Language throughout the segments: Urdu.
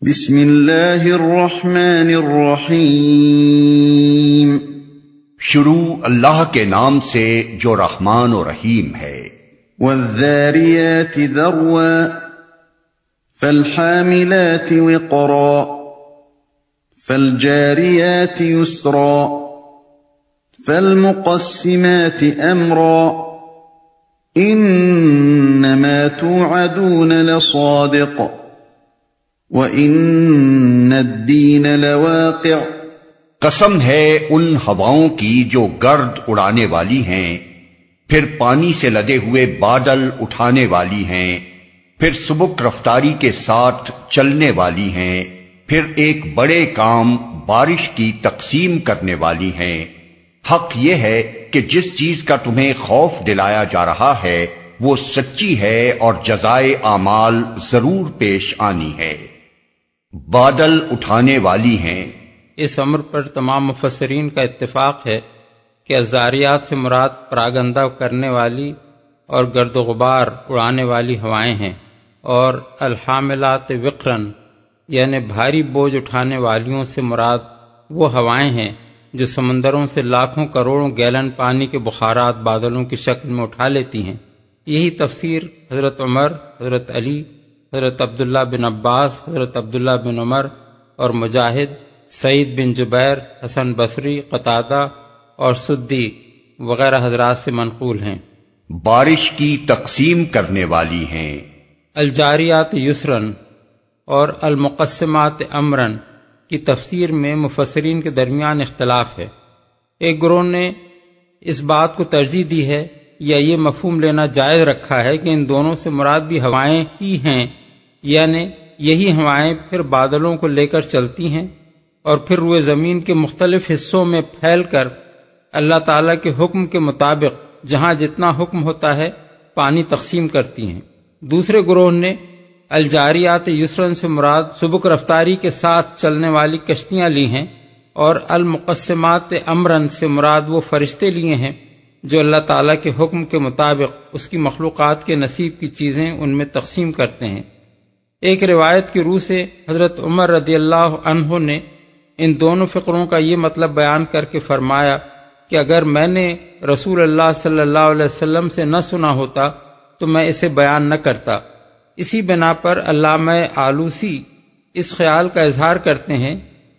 بسم اللہ الرحمن الرحیم۔ شروع اللہ کے نام سے جو رحمان و رحیم ہے۔ والذاریات ذروا فالحاملات وقرا فالجاریات یسرا فالمقسمات امرا انما توعدون لصادق وَإِنَّ الدِّينَ لَوَاقِعٌ قسم ہے ان ہواؤں کی جو گرد اڑانے والی ہیں، پھر پانی سے لدے ہوئے بادل اٹھانے والی ہیں، پھر سبک رفتاری کے ساتھ چلنے والی ہیں، پھر ایک بڑے کام بارش کی تقسیم کرنے والی ہیں۔ حق یہ ہے کہ جس چیز کا تمہیں خوف دلایا جا رہا ہے، وہ سچی ہے اور جزائے اعمال ضرور پیش آنی ہے۔ بادل اٹھانے والی ہیں۔ اس امر پر تمام مفسرین کا اتفاق ہے کہ ازاریات سے مراد پراگندہ کرنے والی اور گرد و غبار اڑانے والی ہوائیں ہیں اور الحاملات وقرن یعنی بھاری بوجھ اٹھانے والیوں سے مراد وہ ہوائیں ہیں جو سمندروں سے لاکھوں کروڑوں گیلن پانی کے بخارات بادلوں کی شکل میں اٹھا لیتی ہیں۔ یہی تفسیر حضرت عمر، حضرت علی حضرت عبداللہ بن عباس حضرت عبداللہ بن عمر اور مجاہد سعید بن جبیر حسن بصری قطادہ اور سدی وغیرہ حضرات سے منقول ہیں۔ بارش کی تقسیم کرنے والی ہیں۔ الجاریات یسرن اور المقسمات امرن کی تفسیر میں مفسرین کے درمیان اختلاف ہے۔ ایک گروہ نے اس بات کو ترجیح دی ہے یا یہ مفہوم لینا جائز رکھا ہے کہ ان دونوں سے مراد بھی ہوائیں ہی ہیں۔ یعنی یہی ہوائیں پھر بادلوں کو لے کر چلتی ہیں اور پھر روئے زمین کے مختلف حصوں میں پھیل کر اللہ تعالی کے حکم کے مطابق جہاں جتنا حکم ہوتا ہے پانی تقسیم کرتی ہیں۔ دوسرے گروہ نے الجاریات یسرن سے مراد سبک رفتاری کے ساتھ چلنے والی کشتیاں لی ہیں اور المقسمات امرن سے مراد وہ فرشتے لیے ہیں جو اللہ تعالیٰ کے حکم کے مطابق اس کی مخلوقات کے نصیب کی چیزیں ان میں تقسیم کرتے ہیں۔ ایک روایت کی روح سے حضرت عمر رضی اللہ عنہ نے ان دونوں فقروں کا یہ مطلب بیان کر کے فرمایا کہ اگر میں نے رسول اللہ صلی اللہ علیہ وسلم سے نہ سنا ہوتا تو میں اسے بیان نہ کرتا۔ اسی بنا پر علامہ آلوسی اس خیال کا اظہار کرتے ہیں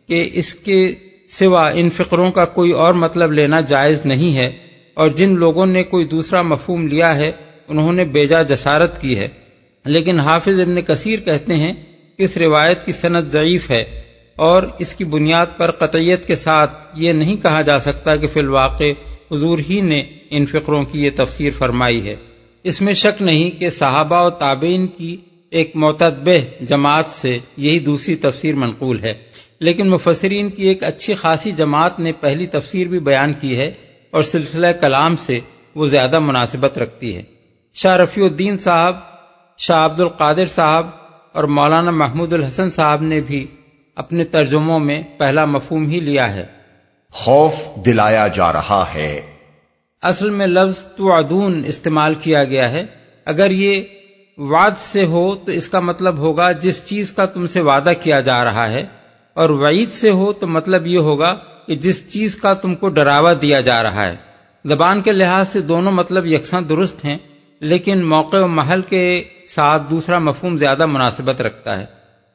کہ اس کے سوا ان فقروں کا کوئی اور مطلب لینا جائز نہیں ہے اور جن لوگوں نے کوئی دوسرا مفہوم لیا ہے انہوں نے بیجا جسارت کی ہے۔ لیکن حافظ ابن کثیر کہتے ہیں کہ اس روایت کی صنعت ضعیف ہے اور اس کی بنیاد پر قطعیت کے ساتھ یہ نہیں کہا جا سکتا کہ فی الواقع حضور ہی نے ان فقروں کی یہ تفسیر فرمائی ہے۔ اس میں شک نہیں کہ صحابہ و تابعین کی ایک معتدبہ جماعت سے یہی دوسری تفسیر منقول ہے۔ لیکن مفسرین کی ایک اچھی خاصی جماعت نے پہلی تفسیر بھی بیان کی ہے اور سلسلہ کلام سے وہ زیادہ مناسبت رکھتی ہے۔ شاہ رفیع الدین صاحب شاہ عبد القادر صاحب اور مولانا محمود الحسن صاحب نے بھی اپنے ترجموں میں پہلا مفہوم ہی لیا ہے۔ خوف دلایا جا رہا ہے۔ اصل میں لفظ تو ادون استعمال کیا گیا ہے۔ اگر یہ وعد سے ہو تو اس کا مطلب ہوگا جس چیز کا تم سے وعدہ کیا جا رہا ہے اور وعید سے ہو تو مطلب یہ ہوگا کہ جس چیز کا تم کو ڈراوا دیا جا رہا ہے۔ زبان کے لحاظ سے دونوں مطلب یکساں درست ہیں لیکن موقع و محل کے ساتھ دوسرا مفہوم زیادہ مناسبت رکھتا ہے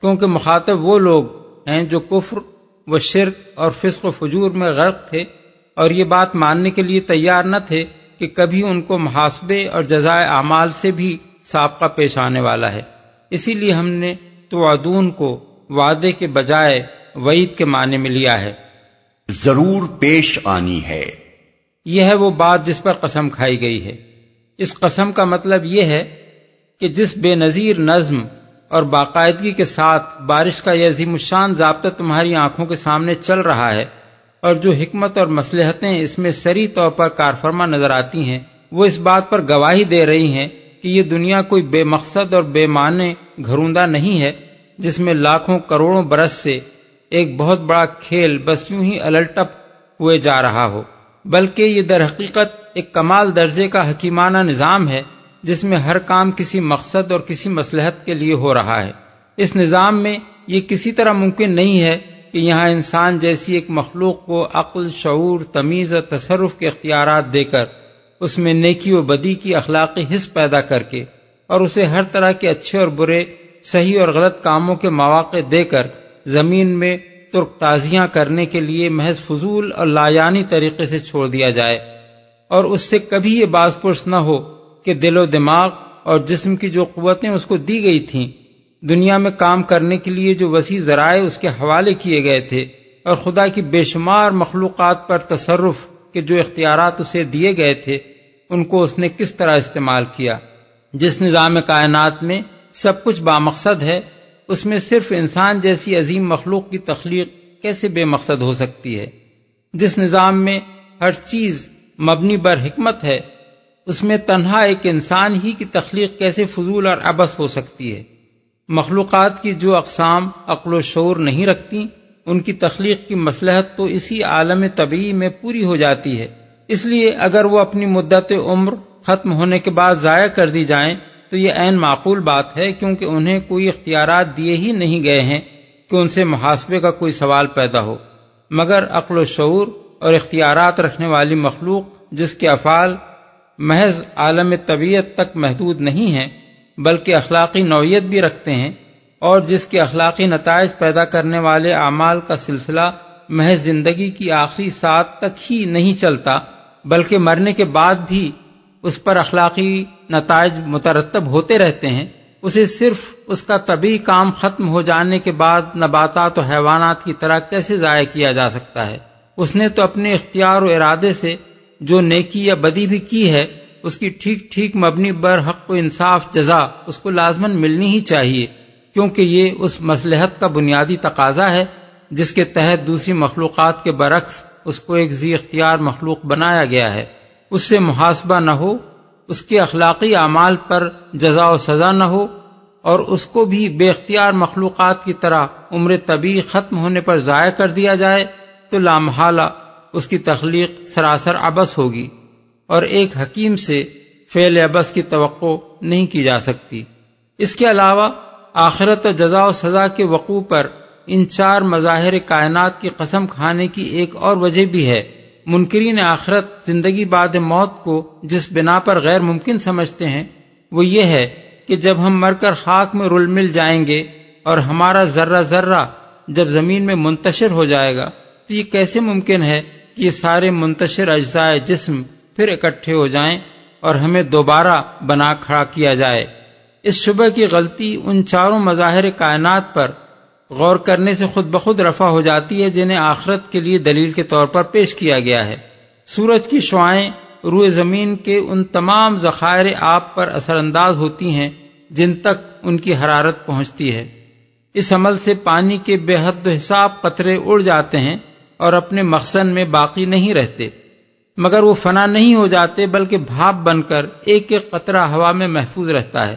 کیونکہ مخاطب وہ لوگ ہیں جو کفر و شرک اور فسق و فجور میں غرق تھے اور یہ بات ماننے کے لیے تیار نہ تھے کہ کبھی ان کو محاسبے اور جزائے اعمال سے بھی سابقہ پیش آنے والا ہے۔ اسی لیے ہم نے تو ادون کو وعدے کے بجائے وعید کے معنی میں لیا ہے۔ ضرور پیش آنی ہے۔ یہ ہے وہ بات جس پر قسم کھائی گئی ہے۔ اس قسم کا مطلب یہ ہے کہ جس بے نظیر نظم اور باقاعدگی کے ساتھ بارش کا یہ عظیم الشان ضابطہ تمہاری آنکھوں کے سامنے چل رہا ہے اور جو حکمت اور مسلحتیں اس میں سری طور پر کارفرما نظر آتی ہیں، وہ اس بات پر گواہی دے رہی ہیں کہ یہ دنیا کوئی بے مقصد اور بے معنی گھروندہ نہیں ہے، جس میں لاکھوں کروڑوں برس سے ایک بہت بڑا کھیل بس یوں ہی الٹپ ہوئے جا رہا ہو، بلکہ یہ در حقیقت ایک کمال درجے کا حکیمانہ نظام ہے جس میں ہر کام کسی مقصد اور کسی مسلحت کے لیے ہو رہا ہے۔ اس نظام میں یہ کسی طرح ممکن نہیں ہے کہ یہاں انسان جیسی ایک مخلوق کو عقل، شعور، تمیز اور تصرف کے اختیارات دے کر اس میں نیکی و بدی کی اخلاقی حص پیدا کر کے اور اسے ہر طرح کے اچھے اور برے، صحیح اور غلط کاموں کے مواقع دے کر زمین میں ترک تازیاں کرنے کے لیے محض فضول اور لایانی طریقے سے چھوڑ دیا جائے اور اس سے کبھی یہ باز پرس نہ ہو کہ دل و دماغ اور جسم کی جو قوتیں اس کو دی گئی تھیں، دنیا میں کام کرنے کے لیے جو وسیع ذرائع اس کے حوالے کیے گئے تھے اور خدا کی بے شمار مخلوقات پر تصرف کے جو اختیارات اسے دیے گئے تھے، ان کو اس نے کس طرح استعمال کیا؟ جس نظام کائنات میں سب کچھ بامقصد ہے، اس میں صرف انسان جیسی عظیم مخلوق کی تخلیق کیسے بے مقصد ہو سکتی ہے؟ جس نظام میں ہر چیز مبنی بر حکمت ہے اس میں تنہا ایک انسان ہی کی تخلیق کیسے فضول اور ابس ہو سکتی ہے؟ مخلوقات کی جو اقسام عقل و شعور نہیں رکھتی، ان کی تخلیق کی مسلحت تو اسی عالم طبی میں پوری ہو جاتی ہے۔ اس لیے اگر وہ اپنی مدت عمر ختم ہونے کے بعد ضائع کر دی جائیں، تو یہ عین معقول بات ہے کیونکہ انہیں کوئی اختیارات دیے ہی نہیں گئے ہیں کہ ان سے محاسبے کا کوئی سوال پیدا ہو۔ مگر عقل و شعور اور اختیارات رکھنے والی مخلوق، جس کے افعال محض عالم طبیعت تک محدود نہیں ہیں، بلکہ اخلاقی نوعیت بھی رکھتے ہیں اور جس کے اخلاقی نتائج پیدا کرنے والے اعمال کا سلسلہ محض زندگی کی آخری ساتھ تک ہی نہیں چلتا، بلکہ مرنے کے بعد بھی اس پر اخلاقی نتائج مترتب ہوتے رہتے ہیں۔ اسے صرف اس کا طبی کام ختم ہو جانے کے بعد نباتات و حیوانات کی طرح کیسے ضائع کیا جا سکتا ہے؟ اس نے تو اپنے اختیار و ارادے سے جو نیکی یا بدی بھی کی ہے، اس کی ٹھیک ٹھیک مبنی بر حق و انصاف جزا اس کو لازمن ملنی ہی چاہیے، کیونکہ یہ اس مسلحت کا بنیادی تقاضا ہے، جس کے تحت دوسری مخلوقات کے برعکس اس کو ایک زی اختیار مخلوق بنایا گیا ہے۔ اس سے محاسبہ نہ ہو، اس کے اخلاقی اعمال پر جزا و سزا نہ ہو، اور اس کو بھی بے اختیار مخلوقات کی طرح عمر طبی ختم ہونے پر ضائع کر دیا جائے، تو لامحالہ اس کی تخلیق سراسر ابس ہوگی اور ایک حکیم سے فعل ابس کی توقع نہیں کی جا سکتی۔ اس کے علاوہ، آخرت و جزا و سزا کے وقوع پر ان چار مظاہر کائنات کی قسم کھانے کی ایک اور وجہ بھی ہے۔ منکرین آخرت زندگی بعد موت کو جس بنا پر غیر ممکن سمجھتے ہیں، وہ یہ ہے کہ جب ہم مر کر خاک میں رل مل جائیں گے اور ہمارا ذرہ ذرہ جب زمین میں منتشر ہو جائے گا، تو یہ کیسے ممکن ہے کہ یہ سارے منتشر اجزائے جسم پھر اکٹھے ہو جائیں اور ہمیں دوبارہ بنا کھڑا کیا جائے۔ اس شبہ کی غلطی ان چاروں مظاہر کائنات پر غور کرنے سے خود بخود رفع ہو جاتی ہے جنہیں آخرت کے لیے دلیل کے طور پر پیش کیا گیا ہے۔ سورج کی شعائیں روئے زمین کے ان تمام ذخائر آپ پر اثر انداز ہوتی ہیں جن تک ان کی حرارت پہنچتی ہے۔ اس عمل سے پانی کے بے حد و حساب قطرے اڑ جاتے ہیں اور اپنے مقصد میں باقی نہیں رہتے۔ مگر وہ فنا نہیں ہو جاتے، بلکہ بھاپ بن کر ایک ایک قطرہ ہوا میں محفوظ رہتا ہے۔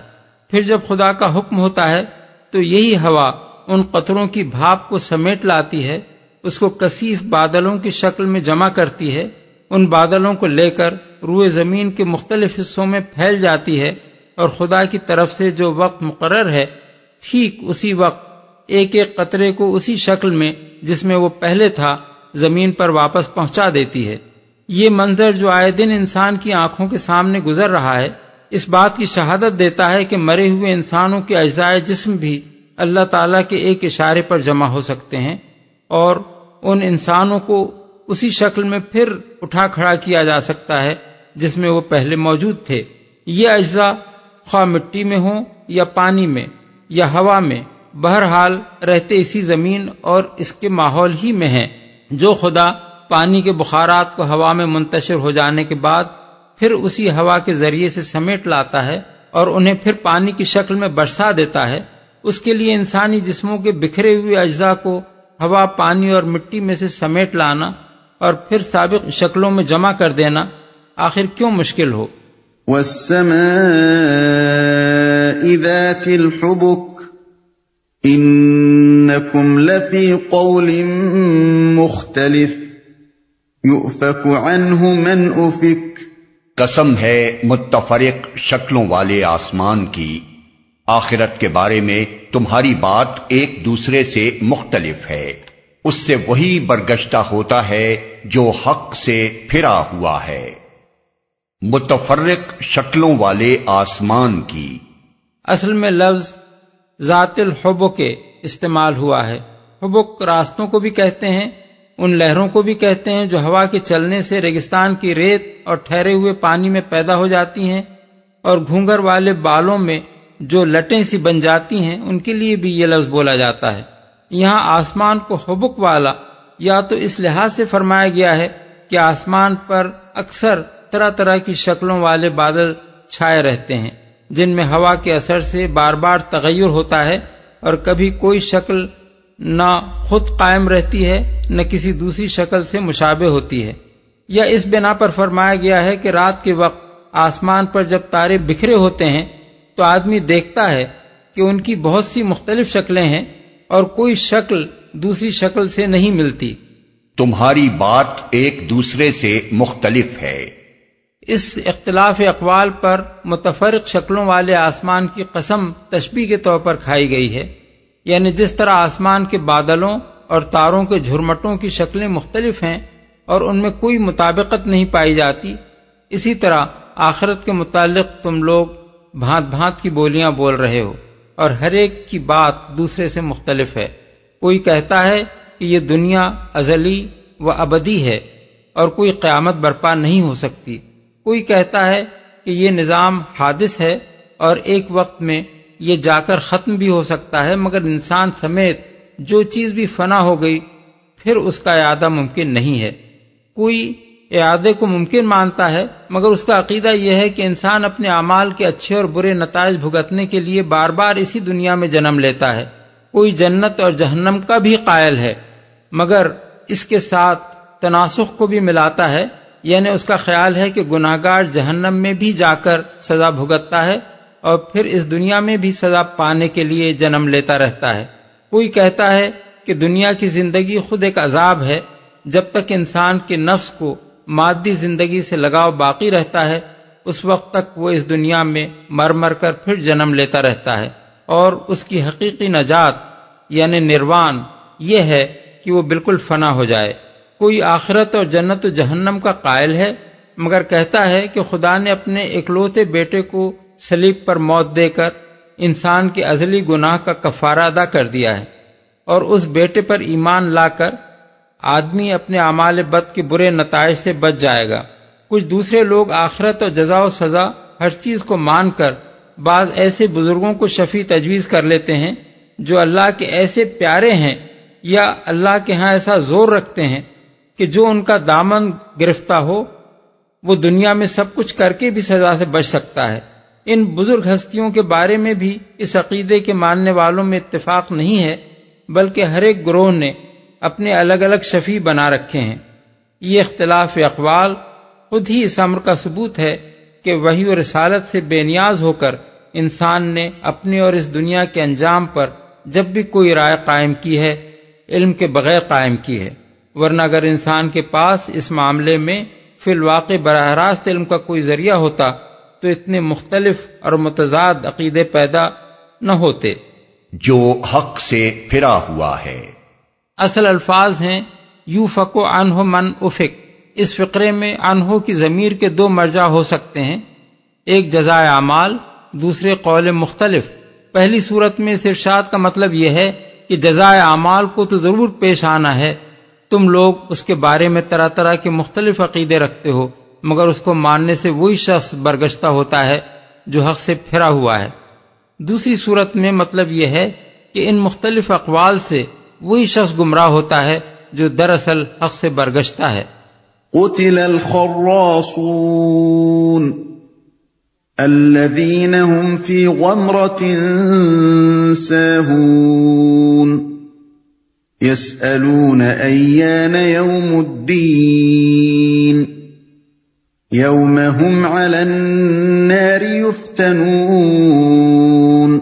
پھر جب خدا کا حکم ہوتا ہے، تو یہی ہوا ان قطروں کی بھاپ کو سمیٹ لاتی ہے، اس کو کثیف بادلوں کی شکل میں جمع کرتی ہے۔ ان بادلوں کو لے کر روئے زمین کے مختلف حصوں میں پھیل جاتی ہے۔ اور خدا کی طرف سے جو وقت مقرر ہے، ٹھیک اسی وقت ایک ایک قطرے کو اسی شکل میں جس میں وہ پہلے تھا۔ زمین پر واپس پہنچا دیتی ہے۔ یہ منظر جو آئے دن انسان کی آنکھوں کے سامنے گزر رہا ہے، اس بات کی شہادت دیتا ہے کہ مرے ہوئے انسانوں کے اجزائے جسم بھی اللہ تعالیٰ کے ایک اشارے پر جمع ہو سکتے ہیں اور ان انسانوں کو اسی شکل میں پھر اٹھا کھڑا کیا جا سکتا ہے جس میں وہ پہلے موجود تھے۔ یہ اجزاء خواہ مٹی میں ہوں یا پانی میں یا ہوا میں، بہرحال رہتے اسی زمین اور اس کے ماحول ہی میں ہیں۔ جو خدا پانی کے بخارات کو ہوا میں منتشر ہو جانے کے بعد پھر اسی ہوا کے ذریعے سے سمیٹ لاتا ہے اور انہیں پھر پانی کی شکل میں برسا دیتا ہے، اس کے لیے انسانی جسموں کے بکھرے ہوئے اجزاء کو ہوا، پانی اور مٹی میں سے سمیٹ لانا اور پھر سابق شکلوں میں جمع کر دینا آخر کیوں مشکل ہو؟ والسماء ذات الحبك انكم لفي قول مختلف يؤفك عنه من افك قسم ہے متفرق شکلوں والے آسمان کی آخرت کے بارے میں تمہاری بات ایک دوسرے سے مختلف ہے۔ اس سے وہی برگشتہ ہوتا ہے جو حق سے پھرا ہوا ہے۔ متفرق شکلوں والے آسمان کی۔ اصل میں لفظ ذات الحب کے استعمال ہوا ہے۔ حبک راستوں کو بھی کہتے ہیں، ان لہروں کو بھی کہتے ہیں جو ہوا کے چلنے سے ریگستان کی ریت اور ٹھہرے ہوئے پانی میں پیدا ہو جاتی ہیں اور گھونگر والے بالوں میں جو لٹیں سی بن جاتی ہیں، ان کے لیے بھی یہ لفظ بولا جاتا ہے۔ یہاں آسمان کو حبک والا یا تو اس لحاظ سے فرمایا گیا ہے کہ آسمان پر اکثر طرح طرح کی شکلوں والے بادل چھائے رہتے ہیں۔ جن میں ہوا کے اثر سے بار بار تغیر ہوتا ہے اور کبھی کوئی شکل نہ خود قائم رہتی ہے، نہ کسی دوسری شکل سے مشابہ ہوتی ہے۔ یا اس بنا پر فرمایا گیا ہے کہ رات کے وقت آسمان پر جب تارے بکھرے ہوتے ہیں، تو آدمی دیکھتا ہے کہ ان کی بہت سی مختلف شکلیں ہیں اور کوئی شکل دوسری شکل سے نہیں ملتی۔ تمہاری بات ایک دوسرے سے مختلف ہے۔ اس اختلاف اقوال پر متفرق شکلوں والے آسمان کی قسم تشبیح کے طور پر کھائی گئی ہے۔ یعنی جس طرح آسمان کے بادلوں اور تاروں کے جھرمٹوں کی شکلیں مختلف ہیں اور ان میں کوئی مطابقت نہیں پائی جاتی، اسی طرح آخرت کے متعلق تم لوگ بھانت بھانت کی بولیاں بول رہے ہو اور ہر ایک کی بات دوسرے سے مختلف ہے۔ کوئی کہتا ہے کہ یہ دنیا ازلی و ابدی ہے اور کوئی قیامت برپا نہیں ہو سکتی۔ کوئی کہتا ہے کہ یہ نظام حادث ہے اور ایک وقت میں یہ جا کر ختم بھی ہو سکتا ہے، مگر انسان سمیت جو چیز بھی فنا ہو گئی، پھر اس کا اعادہ ممکن نہیں ہے۔ کوئی اعادے کو ممکن مانتا ہے، مگر اس کا عقیدہ یہ ہے کہ انسان اپنے اعمال کے اچھے اور برے نتائج بھگتنے کے لیے بار بار اسی دنیا میں جنم لیتا ہے۔ کوئی جنت اور جہنم کا بھی قائل ہے، مگر اس کے ساتھ تناسخ کو بھی ملاتا ہے۔ یعنی اس کا خیال ہے کہ گناہ گار جہنم میں بھی جا کر سزا بھگتتا ہے اور پھر اس دنیا میں بھی سزا پانے کے لیے جنم لیتا رہتا ہے۔ کوئی کہتا ہے کہ دنیا کی زندگی خود ایک عذاب ہے، جب تک انسان کے نفس کو مادی زندگی سے لگاؤ باقی رہتا ہے، اس وقت تک وہ اس دنیا میں مر مر کر پھر جنم لیتا رہتا ہے۔ اور اس کی حقیقی نجات یعنی نروان، یہ ہے کہ وہ بالکل فنا ہو جائے۔ کوئی آخرت اور جنت و جہنم کا قائل ہے، مگر کہتا ہے کہ خدا نے اپنے اکلوتے بیٹے کو سلیب پر موت دے کر انسان کے ازلی گناہ کا کفارہ ادا کر دیا ہے اور اس بیٹے پر ایمان لا کر آدمی اپنے اعمال بد کے برے نتائج سے بچ جائے گا۔ کچھ دوسرے لوگ آخرت اور جزا و سزا ہر چیز کو مان کر بعض ایسے بزرگوں کو شفیع تجویز کر لیتے ہیں جو اللہ کے ایسے پیارے ہیں یا اللہ کے ہاں ایسا زور رکھتے ہیں۔ کہ جو ان کا دامن گرفتہ ہو، وہ دنیا میں سب کچھ کر کے بھی سزا سے بچ سکتا ہے۔ ان بزرگ ہستیوں کے بارے میں بھی اس عقیدے کے ماننے والوں میں اتفاق نہیں ہے، بلکہ ہر ایک گروہ نے اپنے الگ الگ شفیع بنا رکھے ہیں۔ یہ اختلاف اقوال خود ہی اس امر کا ثبوت ہے کہ وہی و رسالت سے بے نیاز ہو کر انسان نے اپنے اور اس دنیا کے انجام پر جب بھی کوئی رائے قائم کی ہے، علم کے بغیر قائم کی ہے۔ ورنہ اگر انسان کے پاس اس معاملے میں فی الواقع براہ راست علم کا کوئی ذریعہ ہوتا تو اتنے مختلف اور متضاد عقیدے پیدا نہ ہوتے۔ جو حق سے پھرا ہوا ہے۔ اصل الفاظ ہیں یو فکو انہو من افک اس فقرے میں انہو کی ضمیر کے دو مرجع ہو سکتے ہیں۔ ایک جزائے اعمال دوسرے قول مختلف۔ پہلی صورت میں اس ارشاد کا مطلب یہ ہے کہ جزائے اعمال کو تو ضرور پیش آنا ہے۔ تم لوگ اس کے بارے میں طرح طرح کے مختلف عقیدے رکھتے ہو، مگر اس کو ماننے سے وہی شخص برگشتہ ہوتا ہے جو حق سے پھرا ہوا ہے۔ دوسری صورت میں مطلب یہ ہے کہ ان مختلف اقوال سے وہی شخص گمراہ ہوتا ہے جو دراصل حق سے برگشتہ ہے۔ قتل الخراصون الذين هم في غمرة ساهون يسألون أيان يوم الدين. يوم هم على النار يفتنون.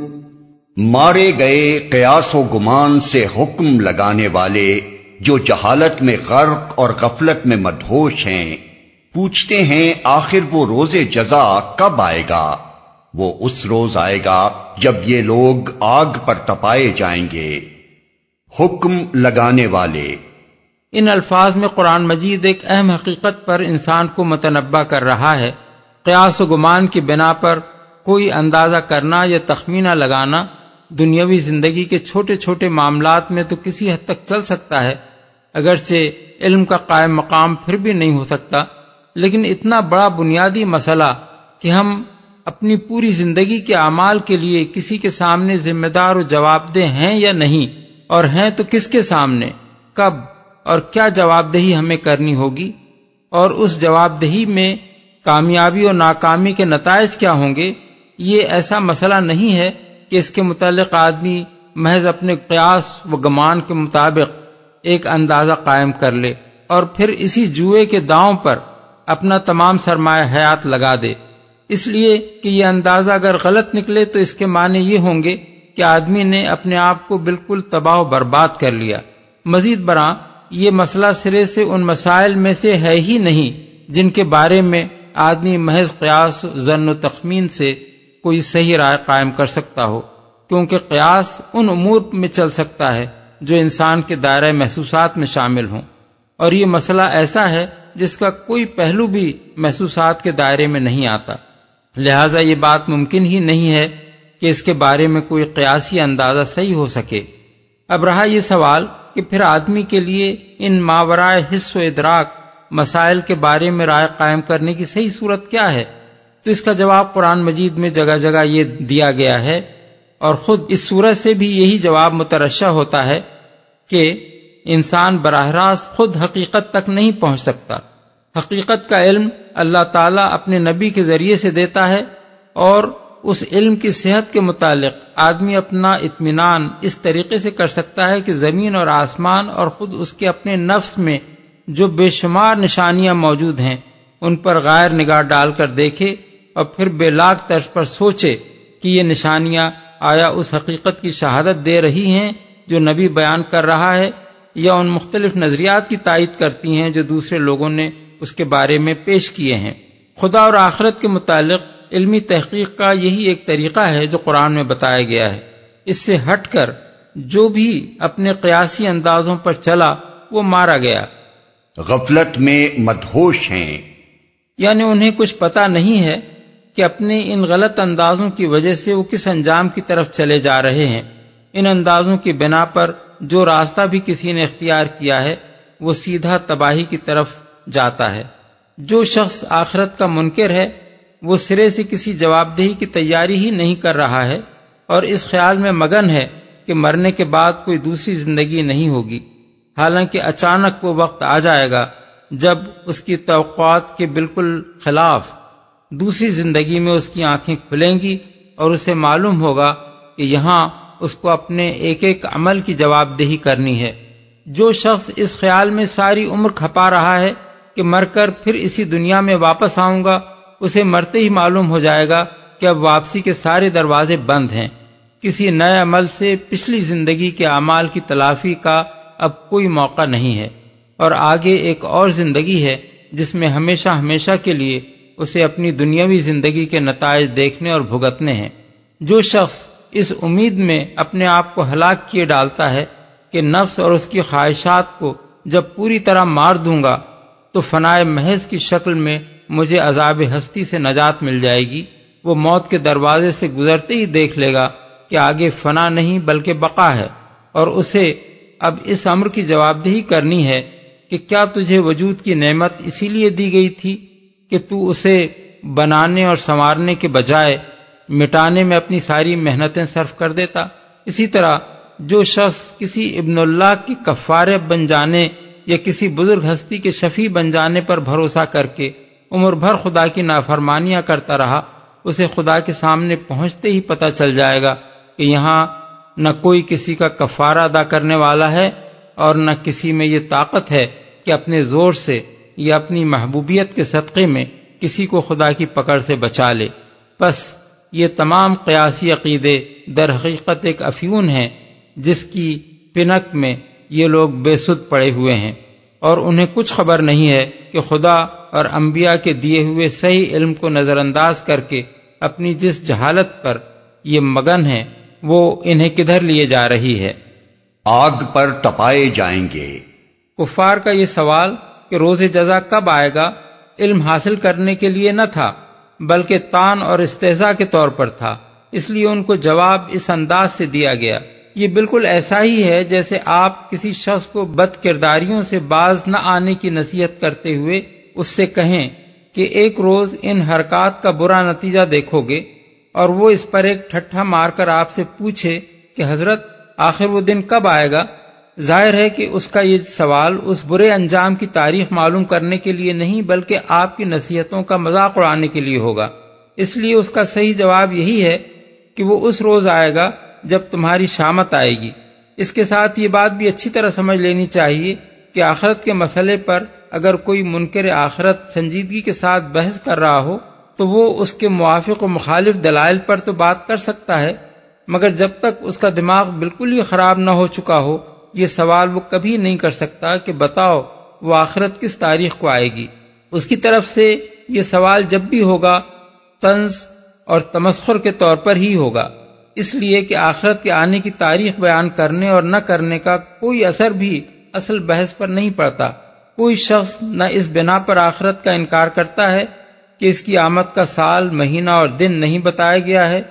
مارے گئے قیاس و گمان سے حکم لگانے والے جو جہالت میں غرق اور غفلت میں مدہوش ہیں، پوچھتے ہیں آخر وہ روز جزا کب آئے گا؟ وہ اس روز آئے گا جب یہ لوگ آگ پر تپائے جائیں گے۔ حکم لگانے والے۔ ان الفاظ میں قرآن مجید ایک اہم حقیقت پر انسان کو متنبع کر رہا ہے۔ قیاس و گمان کی بنا پر کوئی اندازہ کرنا یا تخمینہ لگانا دنیاوی زندگی کے چھوٹے چھوٹے معاملات میں تو کسی حد تک چل سکتا ہے۔ اگرچہ علم کا قائم مقام پھر بھی نہیں ہو سکتا، لیکن اتنا بڑا بنیادی مسئلہ کہ ہم اپنی پوری زندگی کے اعمال کے لیے کسی کے سامنے ذمہ دار و جواب دہ ہیں یا نہیں۔ اور ہیں تو کس کے سامنے؟ کب؟ اور کیا جواب دہی ہمیں کرنی ہوگی؟ اور اس جواب دہی میں کامیابی اور ناکامی کے نتائج کیا ہوں گے؟ یہ ایسا مسئلہ نہیں ہے کہ اس کے متعلق آدمی محض اپنے قیاس و گمان کے مطابق ایک اندازہ قائم کر لے اور پھر اسی جوئے کے داؤں پر اپنا تمام سرمایہ حیات لگا دے۔ اس لیے کہ یہ اندازہ اگر غلط نکلے تو اس کے معنی یہ ہوں گے کہ آدمی نے اپنے آپ کو بالکل تباہ و برباد کر لیا۔ مزید برآں یہ مسئلہ سرے سے ان مسائل میں سے ہے ہی نہیں جن کے بارے میں آدمی محض قیاس زن و تخمین سے کوئی صحیح رائے قائم کر سکتا ہو، کیونکہ قیاس ان امور میں چل سکتا ہے جو انسان کے دائرہ محسوسات میں شامل ہوں۔ اور یہ مسئلہ ایسا ہے جس کا کوئی پہلو بھی محسوسات کے دائرے میں نہیں آتا۔ لہذا یہ بات ممکن ہی نہیں ہے کہ اس کے بارے میں کوئی قیاسی اندازہ صحیح ہو سکے۔ اب رہا یہ سوال کہ پھر آدمی کے لیے ان ماورائے حص و ادراک مسائل کے بارے میں رائے قائم کرنے کی صحیح صورت کیا ہے؟ تو اس کا جواب قرآن مجید میں جگہ جگہ یہ دیا گیا ہے اور خود اس صورت سے بھی یہی جواب مترشہ ہوتا ہے کہ انسان براہ راست خود حقیقت تک نہیں پہنچ سکتا۔ حقیقت کا علم اللہ تعالیٰ اپنے نبی کے ذریعے سے دیتا ہے اور اس علم کی صحت کے متعلق آدمی اپنا اطمینان اس طریقے سے کر سکتا ہے کہ زمین اور آسمان اور خود اس کے اپنے نفس میں جو بے شمار نشانیاں موجود ہیں، ان پر غیر نگاہ ڈال کر دیکھے اور پھر بے لاگ طرز پر سوچے کہ یہ نشانیاں آیا اس حقیقت کی شہادت دے رہی ہیں جو نبی بیان کر رہا ہے یا ان مختلف نظریات کی تائید کرتی ہیں جو دوسرے لوگوں نے اس کے بارے میں پیش کیے ہیں۔ خدا اور آخرت کے متعلق علمی تحقیق کا یہی ایک طریقہ ہے جو قرآن میں بتایا گیا ہے۔ اس سے ہٹ کر جو بھی اپنے قیاسی اندازوں پر چلا وہ مارا گیا۔ غفلت میں مدہوش ہیں۔ یعنی انہیں کچھ پتا نہیں ہے کہ اپنے ان غلط اندازوں کی وجہ سے وہ کس انجام کی طرف چلے جا رہے ہیں۔ ان اندازوں کی بنا پر جو راستہ بھی کسی نے اختیار کیا ہے وہ سیدھا تباہی کی طرف جاتا ہے۔ جو شخص آخرت کا منکر ہے وہ سرے سے کسی جواب دہی کی تیاری ہی نہیں کر رہا ہے اور اس خیال میں مگن ہے کہ مرنے کے بعد کوئی دوسری زندگی نہیں ہوگی۔ حالانکہ اچانک وہ وقت آ جائے گا جب اس کی توقعات کے بالکل خلاف دوسری زندگی میں اس کی آنکھیں کھلیں گی اور اسے معلوم ہوگا کہ یہاں اس کو اپنے ایک ایک عمل کی جواب دہی کرنی ہے۔ جو شخص اس خیال میں ساری عمر کھپا رہا ہے کہ مر کر پھر اسی دنیا میں واپس آؤں گا اسے مرتے ہی معلوم ہو جائے گا کہ اب واپسی کے سارے دروازے بند ہیں۔ کسی نئے عمل سے پچھلی زندگی کے اعمال کی تلافی کا اب کوئی موقع نہیں ہے۔ اور آگے ایک اور زندگی ہے جس میں ہمیشہ ہمیشہ کے لیے اسے اپنی دنیاوی زندگی کے نتائج دیکھنے اور بھگتنے ہیں۔ جو شخص اس امید میں اپنے آپ کو ہلاک کیے ڈالتا ہے کہ نفس اور اس کی خواہشات کو جب پوری طرح مار دوں گا تو فنائے محض کی شکل میں مجھے عذاب ہستی سے نجات مل جائے گی۔ وہ موت کے دروازے سے گزرتے ہی دیکھ لے گا کہ آگے فنا نہیں بلکہ بقا ہے۔ اور اسے اب اس امر کی جواب دہی کرنی ہے کہ کیا تجھے وجود کی نعمت اسی لیے دی گئی تھی کہ تو اسے بنانے اور سنوارنے کے بجائے مٹانے میں اپنی ساری محنتیں صرف کر دیتا۔ اسی طرح جو شخص کسی ابن اللہ کی کفارے بن جانے یا کسی بزرگ ہستی کے شفیع بن جانے پر بھروسہ کر کے عمر بھر خدا کی نافرمانیاں کرتا رہا، اسے خدا کے سامنے پہنچتے ہی پتہ چل جائے گا کہ یہاں نہ کوئی کسی کا کفارہ ادا کرنے والا ہے اور نہ کسی میں یہ طاقت ہے کہ اپنے زور سے یا اپنی محبوبیت کے صدقے میں کسی کو خدا کی پکڑ سے بچا لے۔ بس یہ تمام قیاسی عقیدے در حقیقت ایک افیون ہیں، جس کی پنک میں یہ لوگ بے سد پڑے ہوئے ہیں۔ اور انہیں کچھ خبر نہیں ہے کہ خدا اور انبیاء کے دیے ہوئے صحیح علم کو نظر انداز کر کے اپنی جس جہالت پر یہ مگن ہے وہ انہیں کدھر لیے جا رہی ہے؟ آگ پر تپائے جائیں گے۔ کفار کا یہ سوال کہ روز جزا کب آئے گا علم حاصل کرنے کے لیے نہ تھا بلکہ تان اور استحضاء کے طور پر تھا اس لیے ان کو جواب اس انداز سے دیا گیا۔ یہ بالکل ایسا ہی ہے جیسے آپ کسی شخص کو بد کرداریوں سے باز نہ آنے کی نصیحت کرتے ہوئے اس سے کہیں کہ ایک روز ان حرکات کا برا نتیجہ دیکھو گے اور وہ اس پر ایک ٹھٹھا مار کر آپ سے پوچھے کہ حضرت، آخر وہ دن کب آئے گا؟ ظاہر ہے کہ اس کا یہ سوال اس برے انجام کی تاریخ معلوم کرنے کے لیے نہیں، بلکہ آپ کی نصیحتوں کا مذاق اڑانے کے لیے ہوگا۔ اس لیے اس کا صحیح جواب یہی ہے کہ وہ اس روز آئے گا جب تمہاری شامت آئے گی۔ اس کے ساتھ یہ بات بھی اچھی طرح سمجھ لینی چاہیے کہ آخرت کے مسئلے پر اگر کوئی منکر آخرت سنجیدگی کے ساتھ بحث کر رہا ہو، تو وہ اس کے موافق و مخالف دلائل پر تو بات کر سکتا ہے، مگر جب تک اس کا دماغ بالکل ہی خراب نہ ہو چکا ہو، یہ سوال وہ کبھی نہیں کر سکتا کہ بتاؤ وہ آخرت کس تاریخ کو آئے گی۔ اس کی طرف سے یہ سوال جب بھی ہوگا، طنز اور تمسخر کے طور پر ہی ہوگا۔ اس لیے کہ آخرت کے آنے کی تاریخ بیان کرنے اور نہ کرنے کا کوئی اثر بھی اصل بحث پر نہیں پڑتا۔ کوئی شخص نہ اس بنا پر آخرت کا انکار کرتا ہے کہ اس کی آمد کا سال، مہینہ اور دن نہیں بتایا گیا ہے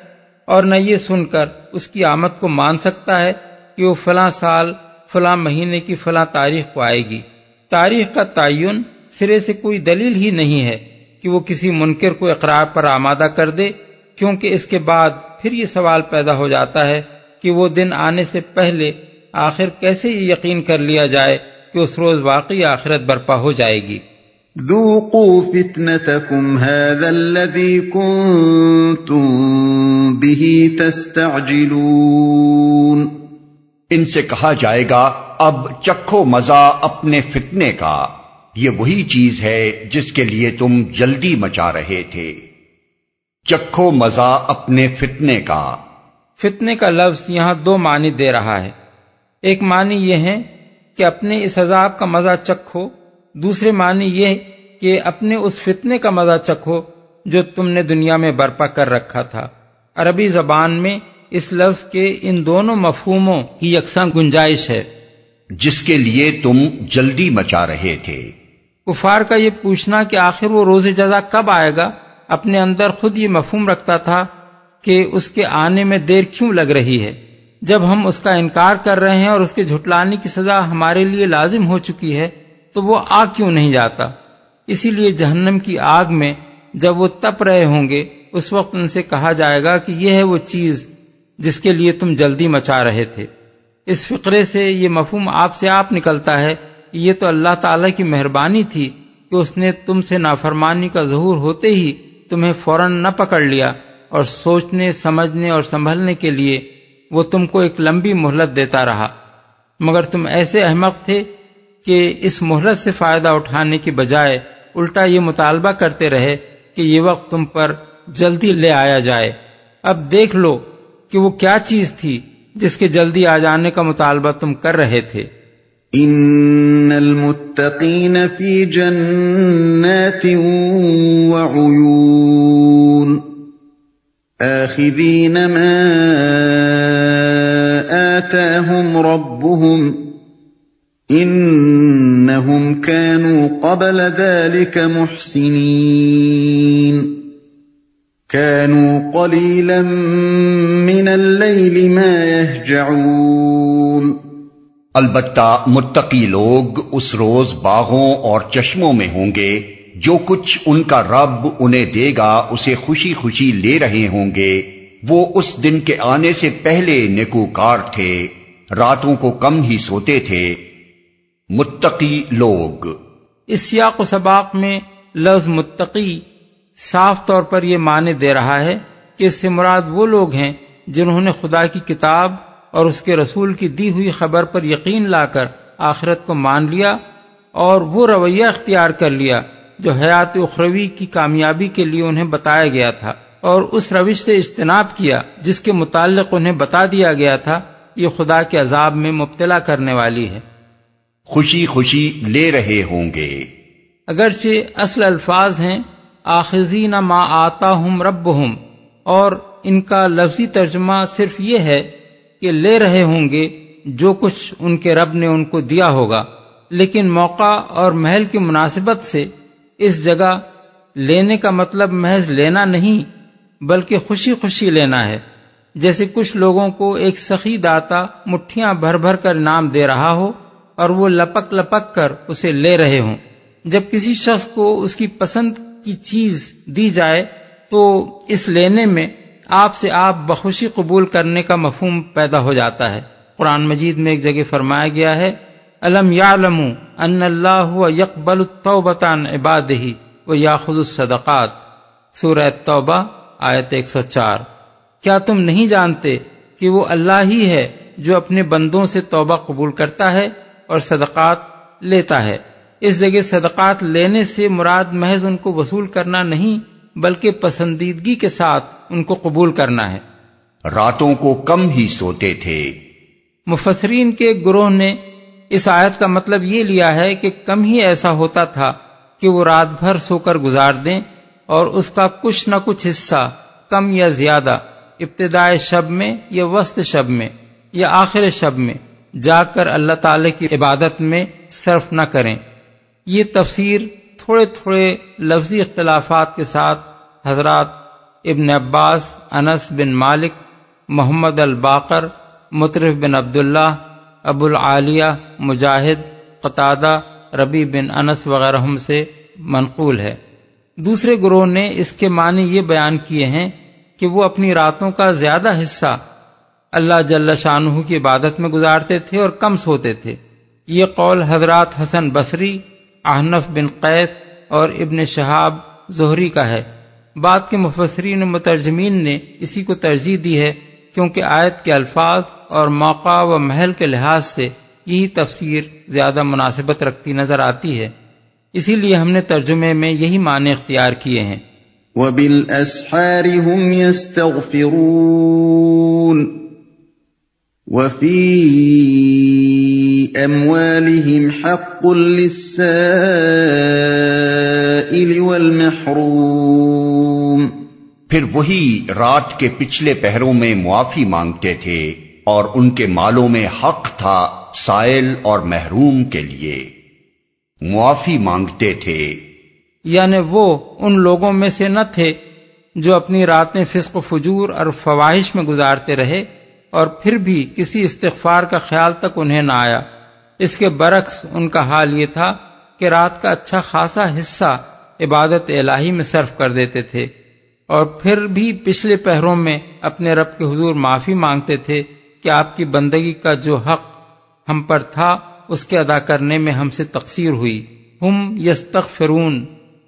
اور نہ یہ سن کر اس کی آمد کو مان سکتا ہے کہ وہ فلاں سال، فلاں مہینے کی فلاں تاریخ کو آئے گی۔ تاریخ کا تعین سرے سے کوئی دلیل ہی نہیں ہے کہ وہ کسی منکر کو اقرار پر آمادہ کر دے، کیونکہ اس کے بعد پھر یہ سوال پیدا ہو جاتا ہے کہ وہ دن آنے سے پہلے آخر کیسے یہ یقین کر لیا جائے کہ اس روز واقعی آخرت برپا ہو جائے گی؟ ذوقوا فتنتكم هذا الذي كنتم به تستعجلون۔ ان سے کہا جائے گا اب چکھو مزہ اپنے فتنے کا۔ یہ وہی چیز ہے جس کے لیے تم جلدی مچا رہے تھے۔ چکھو مزہ اپنے فتنے کا۔ فتنے کا لفظ یہاں دو معنی دے رہا ہے۔ ایک معنی یہ ہے کہ اپنے اس عذاب کا مزہ چکھو۔ دوسرے معنی یہ کہ اپنے اس فتنے کا مزہ چکھو جو تم نے دنیا میں برپا کر رکھا تھا۔ عربی زبان میں اس لفظ کے ان دونوں مفہوموں کی یکساں گنجائش ہے۔ جس کے لیے تم جلدی مچا رہے تھے۔ کفار کا یہ پوچھنا کہ آخر وہ روز جزا کب آئے گا؟ اپنے اندر خود یہ مفہوم رکھتا تھا کہ اس کے آنے میں دیر کیوں لگ رہی ہے؟ جب ہم اس کا انکار کر رہے ہیں اور اس کے جھٹلانے کی سزا ہمارے لیے لازم ہو چکی ہے، تو وہ آگ کیوں نہیں جاتا؟ اسی لیے جہنم کی آگ میں جب وہ تپ رہے ہوں گے، اس وقت ان سے کہا جائے گا کہ یہ ہے وہ چیز جس کے لیے تم جلدی مچا رہے تھے۔ اس فقرے سے یہ مفہوم آپ سے آپ نکلتا ہے کہ یہ تو اللہ تعالی کی مہربانی تھی کہ اس نے تم سے نافرمانی کا ظہور ہوتے ہی تمہیں فوراً نہ پکڑ لیا اور سوچنے، سمجھنے اور سنبھلنے کے لیے وہ تم کو ایک لمبی مہلت دیتا رہا۔ مگر تم ایسے احمق تھے کہ اس مہلت سے فائدہ اٹھانے کی بجائے الٹا یہ مطالبہ کرتے رہے کہ یہ وقت تم پر جلدی لے آیا جائے۔ اب دیکھ لو کہ وہ کیا چیز تھی جس کے جلدی آ جانے کا مطالبہ تم کر رہے تھے۔ ان المتقین فی جنات وعیون آخذین ما آتاهم ربهم انہم كانوا قبل ذلك محسنین كانوا قليلا من الليل ما يهجعون البتہ متقی لوگ اس روز باغوں اور چشموں میں ہوں گے، جو کچھ ان کا رب انہیں دے گا، اسے خوشی خوشی لے رہے ہوں گے۔ وہ اس دن کے آنے سے پہلے نکوکار تھے، راتوں کو کم ہی سوتے تھے۔ متقی لوگ۔ اس سیاق و سباق میں لفظ متقی صاف طور پر یہ معنی دے رہا ہے کہ اس سے مراد وہ لوگ ہیں جنہوں نے خدا کی کتاب اور اس کے رسول کی دی ہوئی خبر پر یقین لا کر آخرت کو مان لیا اور وہ رویہ اختیار کر لیا جو حیات اخروی کی کامیابی کے لیے انہیں بتایا گیا تھا اور اس روش سے اجتناب کیا جس کے متعلق انہیں بتا دیا گیا تھا یہ خدا کے عذاب میں مبتلا کرنے والی ہے۔ خوشی خوشی لے رہے ہوں گے۔ اگرچہ اصل الفاظ ہیں آخذین ما آتا ہوں رب ہوں اور ان کا لفظی ترجمہ صرف یہ ہے کہ لے رہے ہوں گے جو کچھ ان کے رب نے ان کو دیا ہوگا۔ لیکن موقع اور محل کی مناسبت سے اس جگہ لینے کا مطلب محض لینا نہیں، بلکہ خوشی خوشی لینا ہے۔ جیسے کچھ لوگوں کو ایک سخی داتا مٹھیاں بھر بھر کر نام دے رہا ہو اور وہ لپک لپک کر اسے لے رہے ہوں۔ جب کسی شخص کو اس کی پسند کی چیز دی جائے تو اس لینے میں آپ سے آپ بخوشی قبول کرنے کا مفہوم پیدا ہو جاتا ہے۔ قرآن مجید میں ایک جگہ فرمایا گیا ہے، الم یا ان اللہ یکبل التوبتان عباد ہی و یاخذ الصدقات سورہ توبہ آیت ایک سو چار۔ کیا تم نہیں جانتے کہ وہ اللہ ہی ہے جو اپنے بندوں سے توبہ قبول کرتا ہے اور صدقات لیتا ہے؟ اس جگہ صدقات لینے سے مراد محض ان کو وصول کرنا نہیں بلکہ پسندیدگی کے ساتھ ان کو قبول کرنا ہے۔ راتوں کو کم ہی سوتے تھے۔ مفسرین کے گروہ نے اس آیت کا مطلب یہ لیا ہے کہ کم ہی ایسا ہوتا تھا کہ وہ رات بھر سو کر گزار دیں اور اس کا کچھ نہ کچھ حصہ کم یا زیادہ ابتدائے شب میں یا وسط شب میں یا آخر شب میں جا کر اللہ تعالی کی عبادت میں صرف نہ کریں۔ یہ تفسیر تھوڑے تھوڑے لفظی اختلافات کے ساتھ حضرات ابن عباس، انس بن مالک، محمد الباقر، مطرف بن عبداللہ، ابو العالیہ، مجاہد، قطادہ، ربی بن انس وغیرہ سے منقول ہے۔ دوسرے گروہ نے اس کے معنی یہ بیان کیے ہیں کہ وہ اپنی راتوں کا زیادہ حصہ اللہ جل شاہ کی عبادت میں گزارتے تھے اور کم سوتے تھے۔ یہ قول حضرات حسن بصری احنف بن قیس اور ابن شہاب زہری کا ہے۔ بعد کے مفسرین مترجمین نے اسی کو ترجیح دی ہے کیونکہ آیت کے الفاظ اور موقع و محل کے لحاظ سے یہی تفسیر زیادہ مناسبت رکھتی نظر آتی ہے۔ اسی لیے ہم نے ترجمے میں یہی معنی اختیار کیے ہیں۔ وَبِالْأَسْحَارِ هُمْ يَسْتَغْفِرُونَ۔ وَفِي أَمْوَالِهِمْ حَقٌّ لِلسَّائِلِ وَالْمَحْرُومِ پھر وہی رات کے پچھلے پہروں میں معافی مانگتے تھے اور ان کے مالوں میں حق تھا سائل اور محروم کے لیے۔ معافی مانگتے تھے۔ یعنی وہ ان لوگوں میں سے نہ تھے جو اپنی راتیں فسق و فجور اور فواہش میں گزارتے رہے۔ اور پھر بھی کسی استغفار کا خیال تک انہیں نہ آیا۔ اس کے برعکس ان کا حال یہ تھا کہ رات کا اچھا خاصا حصہ عبادت الہی میں صرف کر دیتے تھے اور پھر بھی پچھلے پہروں میں اپنے رب کے حضور معافی مانگتے تھے کہ آپ کی بندگی کا جو حق ہم پر تھا، اس کے ادا کرنے میں ہم سے تقسیر ہوئی۔ ہم یستغفرون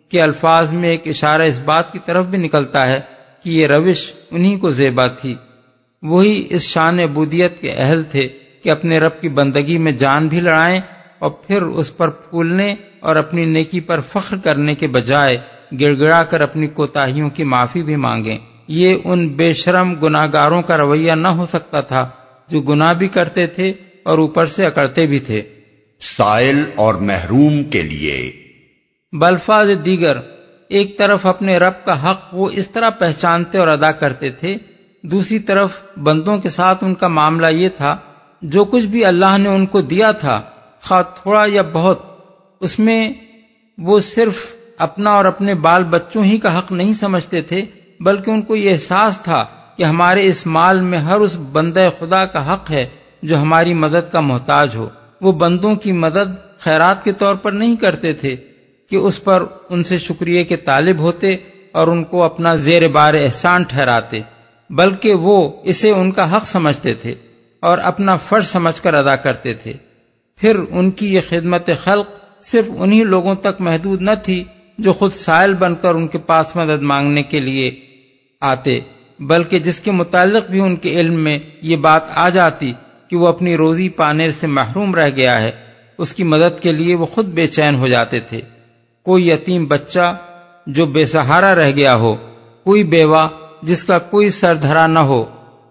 کے الفاظ میں ایک اشارہ اس بات کی طرف بھی نکلتا ہے کہ یہ روش انہی کو زیبا تھی۔ وہی اس شان عبودیت کے اہل تھے کہ اپنے رب کی بندگی میں جان بھی لڑائیں اور پھر اس پر پھولنے اور اپنی نیکی پر فخر کرنے کے بجائے گڑ گڑا کر اپنی کوتاہیوں کی معافی بھی مانگیں۔ یہ ان بے شرم گناگاروں کا رویہ نہ ہو سکتا تھا جو گناہ بھی کرتے تھے اور اوپر سے اکڑتے بھی تھے۔ سائل اور محروم کے لیے۔ بلفاظ دیگر ایک طرف اپنے رب کا حق وہ اس طرح پہچانتے اور ادا کرتے تھے دوسری طرف بندوں کے ساتھ ان کا معاملہ یہ تھا، جو کچھ بھی اللہ نے ان کو دیا تھا، خواہ تھوڑا یا بہت، اس میں وہ صرف اپنا اور اپنے بال بچوں ہی کا حق نہیں سمجھتے تھے، بلکہ ان کو یہ احساس تھا کہ ہمارے اس مال میں ہر اس بندہ خدا کا حق ہے جو ہماری مدد کا محتاج ہو۔ وہ بندوں کی مدد خیرات کے طور پر نہیں کرتے تھے کہ اس پر ان سے شکریہ کے طالب ہوتے اور ان کو اپنا زیر بار احسان ٹھہراتے۔ بلکہ وہ اسے ان کا حق سمجھتے تھے اور اپنا فرض سمجھ کر ادا کرتے تھے۔ پھر ان کی یہ خدمت خلق صرف انہی لوگوں تک محدود نہ تھی جو خود سائل بن کر ان کے پاس مدد مانگنے کے لیے آتے، بلکہ جس کے متعلق بھی ان کے علم میں یہ بات آ جاتی کہ وہ اپنی روزی پانے سے محروم رہ گیا ہے، اس کی مدد کے لیے وہ خود بے چین ہو جاتے تھے۔ کوئی یتیم بچہ جو بے سہارا رہ گیا ہو، کوئی بیوہ جس کا کوئی سر دھرا نہ ہو،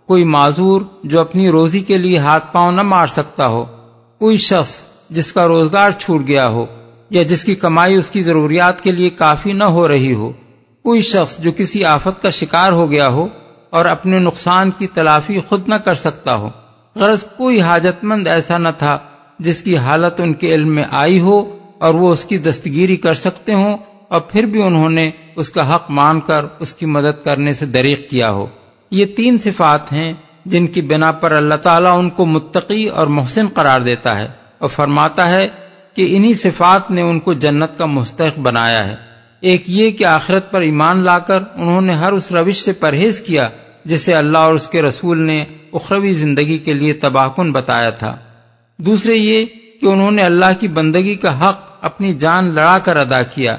کوئی معذور جو اپنی روزی کے لیے ہاتھ پاؤں نہ مار سکتا ہو، کوئی شخص جس کا روزگار چھوٹ گیا ہو یا جس کی کمائی اس کی ضروریات کے لیے کافی نہ ہو رہی ہو، کوئی شخص جو کسی آفت کا شکار ہو گیا ہو اور اپنے نقصان کی تلافی خود نہ کر سکتا ہو۔ غرض کوئی حاجت مند ایسا نہ تھا جس کی حالت ان کے علم میں آئی ہو اور وہ اس کی دستگیری کر سکتے ہوں اور پھر بھی انہوں نے اس کا حق مان کر اس کی مدد کرنے سے دریق کیا ہو۔ یہ تین صفات ہیں جن کی بنا پر اللہ تعالیٰ ان کو متقی اور محسن قرار دیتا ہے اور فرماتا ہے کہ انہی صفات نے ان کو جنت کا مستحق بنایا ہے۔ ایک یہ کہ آخرت پر ایمان لا کر انہوں نے ہر اس روش سے پرہیز کیا جسے اللہ اور اس کے رسول نے اخروی زندگی کے لیے تباہ کن بتایا تھا۔ دوسرے یہ کہ انہوں نے اللہ کی بندگی کا حق اپنی جان لڑا کر ادا کیا۔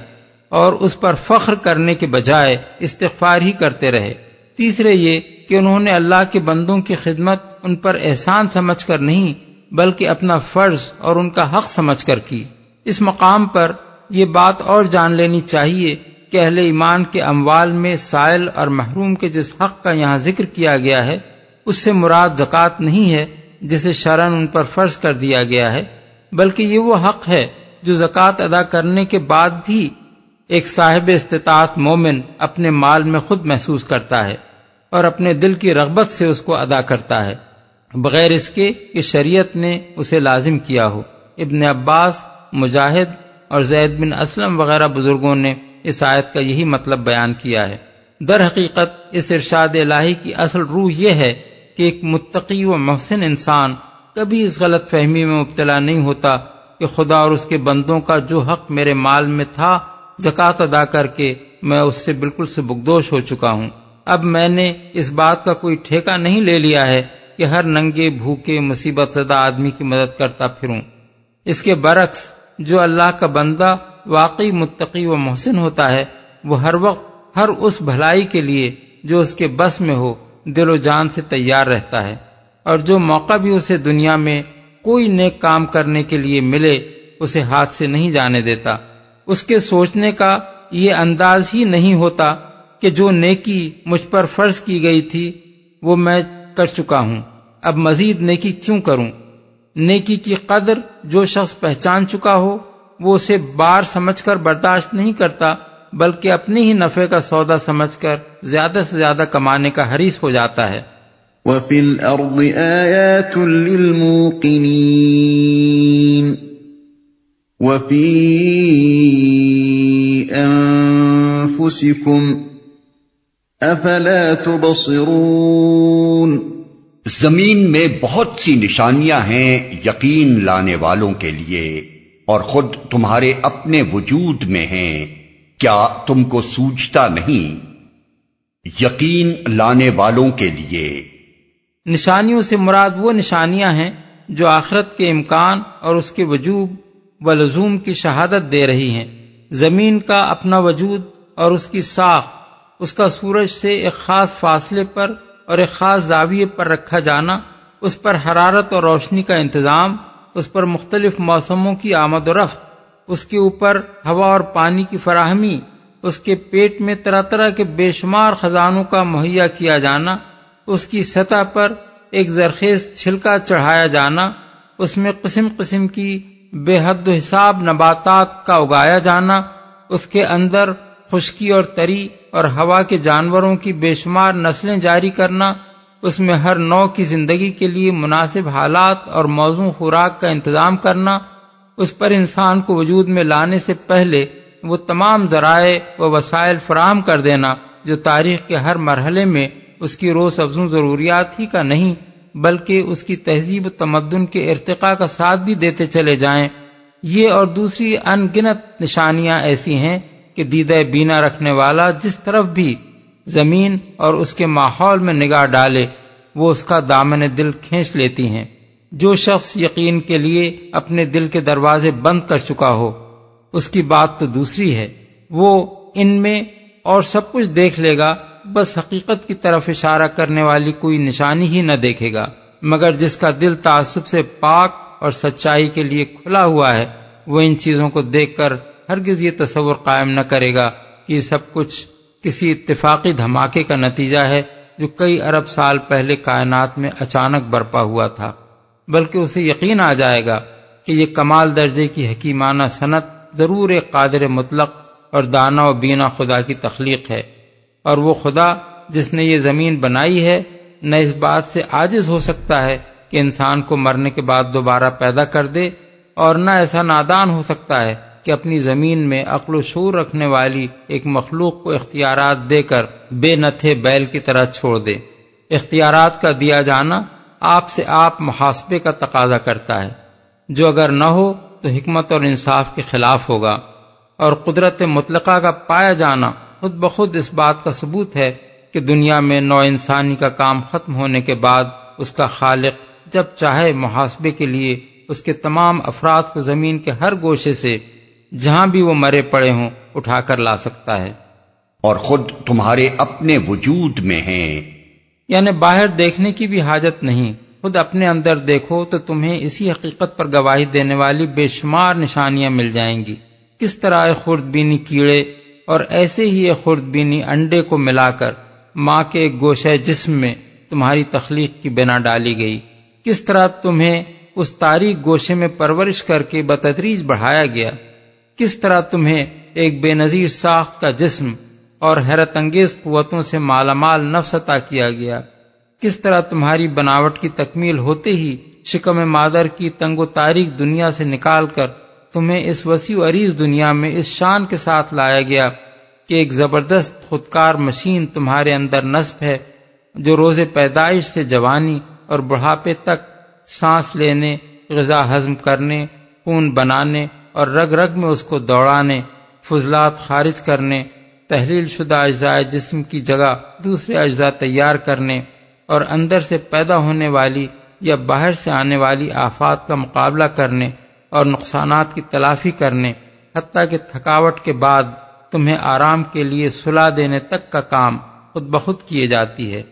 اور اس پر فخر کرنے کے بجائے استغفار ہی کرتے رہے۔ تیسرے یہ کہ انہوں نے اللہ کے بندوں کی خدمت ان پر احسان سمجھ کر نہیں، بلکہ اپنا فرض اور ان کا حق سمجھ کر کی۔ اس مقام پر یہ بات اور جان لینی چاہیے کہ اہل ایمان کے اموال میں سائل اور محروم کے جس حق کا یہاں ذکر کیا گیا ہے، اس سے مراد زکوٰۃ نہیں ہے جسے شرن ان پر فرض کر دیا گیا ہے، بلکہ یہ وہ حق ہے جو زکوٰۃ ادا کرنے کے بعد بھی ایک صاحب استطاعت مومن اپنے مال میں خود محسوس کرتا ہے اور اپنے دل کی رغبت سے اس کو ادا کرتا ہے، بغیر اس کے کہ شریعت نے اسے لازم کیا ہو۔ ابن عباس، مجاہد اور زید بن اسلم وغیرہ بزرگوں نے اس آیت کا یہی مطلب بیان کیا ہے۔ در حقیقت اس ارشاد الہی کی اصل روح یہ ہے کہ ایک متقی و محسن انسان کبھی اس غلط فہمی میں مبتلا نہیں ہوتا کہ خدا اور اس کے بندوں کا جو حق میرے مال میں تھا زکوٰۃ ادا کر کے میں اس سے بالکل سے بگدوش ہو چکا ہوں۔ اب میں نے اس بات کا کوئی ٹھیکہ نہیں لے لیا ہے کہ ہر ننگے، بھوکے، مصیبت زدہ آدمی کی مدد کرتا پھروں۔ اس کے برعکس، جو اللہ کا بندہ واقعی متقی و محسن ہوتا ہے، وہ ہر وقت، ہر اس بھلائی کے لیے جو اس کے بس میں ہو، دل و جان سے تیار رہتا ہے۔ اور جو موقع بھی اسے دنیا میں کوئی نیک کام کرنے کے لیے ملے، اسے ہاتھ سے نہیں جانے دیتا۔ اس کے سوچنے کا یہ انداز ہی نہیں ہوتا کہ جو نیکی مجھ پر فرض کی گئی تھی، وہ میں کر چکا ہوں۔ اب مزید نیکی کیوں کروں؟ نیکی کی قدر جو شخص پہچان چکا ہو، وہ اسے بار سمجھ کر برداشت نہیں کرتا، بلکہ اپنے ہی نفع کا سودا سمجھ کر زیادہ سے زیادہ کمانے کا حریص ہو جاتا ہے۔ وَفِي الْأَرْضِ آيَاتٌ لِّلْمُوقِنِينَ۔ وَفِي أَنفُسِكُمْ أَفَلَا تُبَصِرُونَ زمین میں بہت سی نشانیاں ہیں یقین لانے والوں کے لیے اور خود تمہارے اپنے وجود میں ہیں۔ کیا تم کو سوچتا نہیں؟ یقین لانے والوں کے لیے۔ نشانیوں سے مراد وہ نشانیاں ہیں جو آخرت کے امکان اور اس کے وجوب و لزوم کی شہادت دے رہی ہیں۔ زمین کا اپنا وجود اور اس کی ساخ اس کا سورج سے ایک خاص فاصلے پر اور ایک خاص زاویے پر رکھا جانا، اس پر حرارت اور روشنی کا انتظام، اس پر مختلف موسموں کی آمد و رفت، اس کے اوپر ہوا اور پانی کی فراہمی، اس کے پیٹ میں طرح طرح کے بے شمار خزانوں کا مہیا کیا جانا، اس کی سطح پر ایک زرخیز چھلکا چڑھایا جانا، اس میں قسم قسم کی بے حد و حساب نباتات کا اگایا جانا، اس کے اندر خشکی اور تری اور ہوا کے جانوروں کی بے شمار نسلیں جاری کرنا، اس میں ہر نو کی زندگی کے لیے مناسب حالات اور موضوع خوراک کا انتظام کرنا، اس پر انسان کو وجود میں لانے سے پہلے وہ تمام ذرائع و وسائل فراہم کر دینا، جو تاریخ کے ہر مرحلے میں اس کی روز افزوں ضروریات ہی کا نہیں بلکہ اس کی تہذیب و تمدن کے ارتقاء کا ساتھ بھی دیتے چلے جائیں۔ یہ اور دوسری ان گنت نشانیاں ایسی ہیں کہ دیدہ بینا رکھنے والا جس طرف بھی زمین اور اس کے ماحول میں نگاہ ڈالے، وہ اس کا دامن دل کھینچ لیتی ہیں۔ جو شخص یقین کے لیے اپنے دل کے دروازے بند کر چکا ہو، اس کی بات تو دوسری ہے۔ وہ ان میں اور سب کچھ دیکھ لے گا بس حقیقت کی طرف اشارہ کرنے والی کوئی نشانی ہی نہ دیکھے گا۔ مگر جس کا دل تعصب سے پاک اور سچائی کے لیے کھلا ہوا ہے، وہ ان چیزوں کو دیکھ کر ہرگز یہ تصور قائم نہ کرے گا کہ یہ سب کچھ کسی اتفاقی دھماکے کا نتیجہ ہے جو کئی ارب سال پہلے کائنات میں اچانک برپا ہوا تھا۔ بلکہ اسے یقین آ جائے گا کہ یہ کمال درجے کی حکیمانہ صنعت ضرور ایک قادر مطلق اور دانا و بینا خدا کی تخلیق ہے۔ اور وہ خدا جس نے یہ زمین بنائی ہے، نہ اس بات سے عاجز ہو سکتا ہے کہ انسان کو مرنے کے بعد دوبارہ پیدا کر دے، اور نہ ایسا نادان ہو سکتا ہے کہ اپنی زمین میں عقل و شعور رکھنے والی ایک مخلوق کو اختیارات دے کر بے نتھے بیل کی طرح چھوڑ دے۔ اختیارات کا دیا جانا آپ سے آپ محاسبے کا تقاضا کرتا ہے۔ جو اگر نہ ہو تو حکمت اور انصاف کے خلاف ہوگا، اور قدرت مطلقہ کا پایا جانا خود بخود اس بات کا ثبوت ہے کہ دنیا میں نو انسانی کا کام ختم ہونے کے بعد اس کا خالق جب چاہے محاسبے کے لیے اس کے تمام افراد کو زمین کے ہر گوشے سے جہاں بھی وہ مرے پڑے ہوں اٹھا کر لا سکتا ہے۔ اور خود تمہارے اپنے وجود میں ہیں۔ یعنی باہر دیکھنے کی بھی حاجت نہیں۔ خود اپنے اندر دیکھو تو تمہیں اسی حقیقت پر گواہی دینے والی بے شمار نشانیاں مل جائیں گی۔ کس طرح ایک خرد بینی کیڑے اور ایسے ہی ایک خرد بینی انڈے کو ملا کر ماں کے گوشہ جسم میں تمہاری تخلیق کی بنا ڈالی گئی۔ کس طرح تمہیں اس تاریخ گوشے میں پرورش کر کے بتدریج بڑھایا گیا؟ کس طرح تمہیں ایک بے نظیر ساخت کا جسم اور حیرت انگیز قوتوں سے مالا مال نفس عطا کیا گیا؟ کس طرح تمہاری بناوٹ کی تکمیل ہوتے ہی شکم مادر کی تنگ و تاریخ دنیا سے نکال کر تمہیں اس وسیع عریض دنیا میں اس شان کے ساتھ لایا گیا کہ ایک زبردست خودکار مشین تمہارے اندر نصب ہے، جو روز پیدائش سے جوانی اور بڑھاپے تک سانس لینے، غذا ہضم کرنے، خون بنانے اور رگ رگ میں اس کو دوڑانے، فضلات خارج کرنے، تحلیل شدہ اجزاء جسم کی جگہ دوسرے اجزاء تیار کرنے اور اندر سے پیدا ہونے والی یا باہر سے آنے والی آفات کا مقابلہ کرنے اور نقصانات کی تلافی کرنے، حتیٰ کہ تھکاوٹ کے بعد تمہیں آرام کے لیے صلاح دینے تک کا کام خود بخود کیے جاتی ہے۔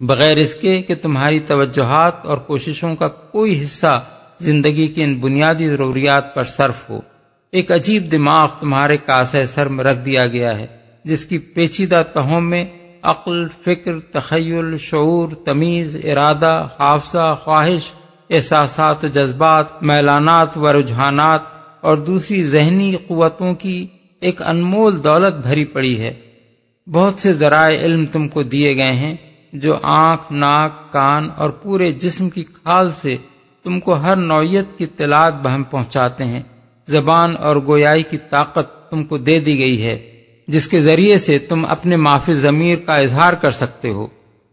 بغیر اس کے کہ تمہاری توجہات اور کوششوں کا کوئی حصہ زندگی کی ان بنیادی ضروریات پر صرف ہو۔ ایک عجیب دماغ تمہارے کاسے سر میں رکھ دیا گیا ہے، جس کی پیچیدہ تہوں میں عقل، فکر، تخیل، شعور، تمیز، ارادہ، حافظہ، خواہش احساسات و جذبات، میلانات و رجحانات اور دوسری ذہنی قوتوں کی ایک انمول دولت بھری پڑی ہے۔ بہت سے ذرائع علم تم کو دیے گئے ہیں جو آنکھ، ناک، کان اور پورے جسم کی کھال سے تم کو ہر نوعیت کی اطلاعات بہم پہنچاتے ہیں۔ زبان اور گویائی کی طاقت تم کو دے دی گئی ہے، جس کے ذریعے سے تم اپنے معافی ضمیر کا اظہار کر سکتے ہو۔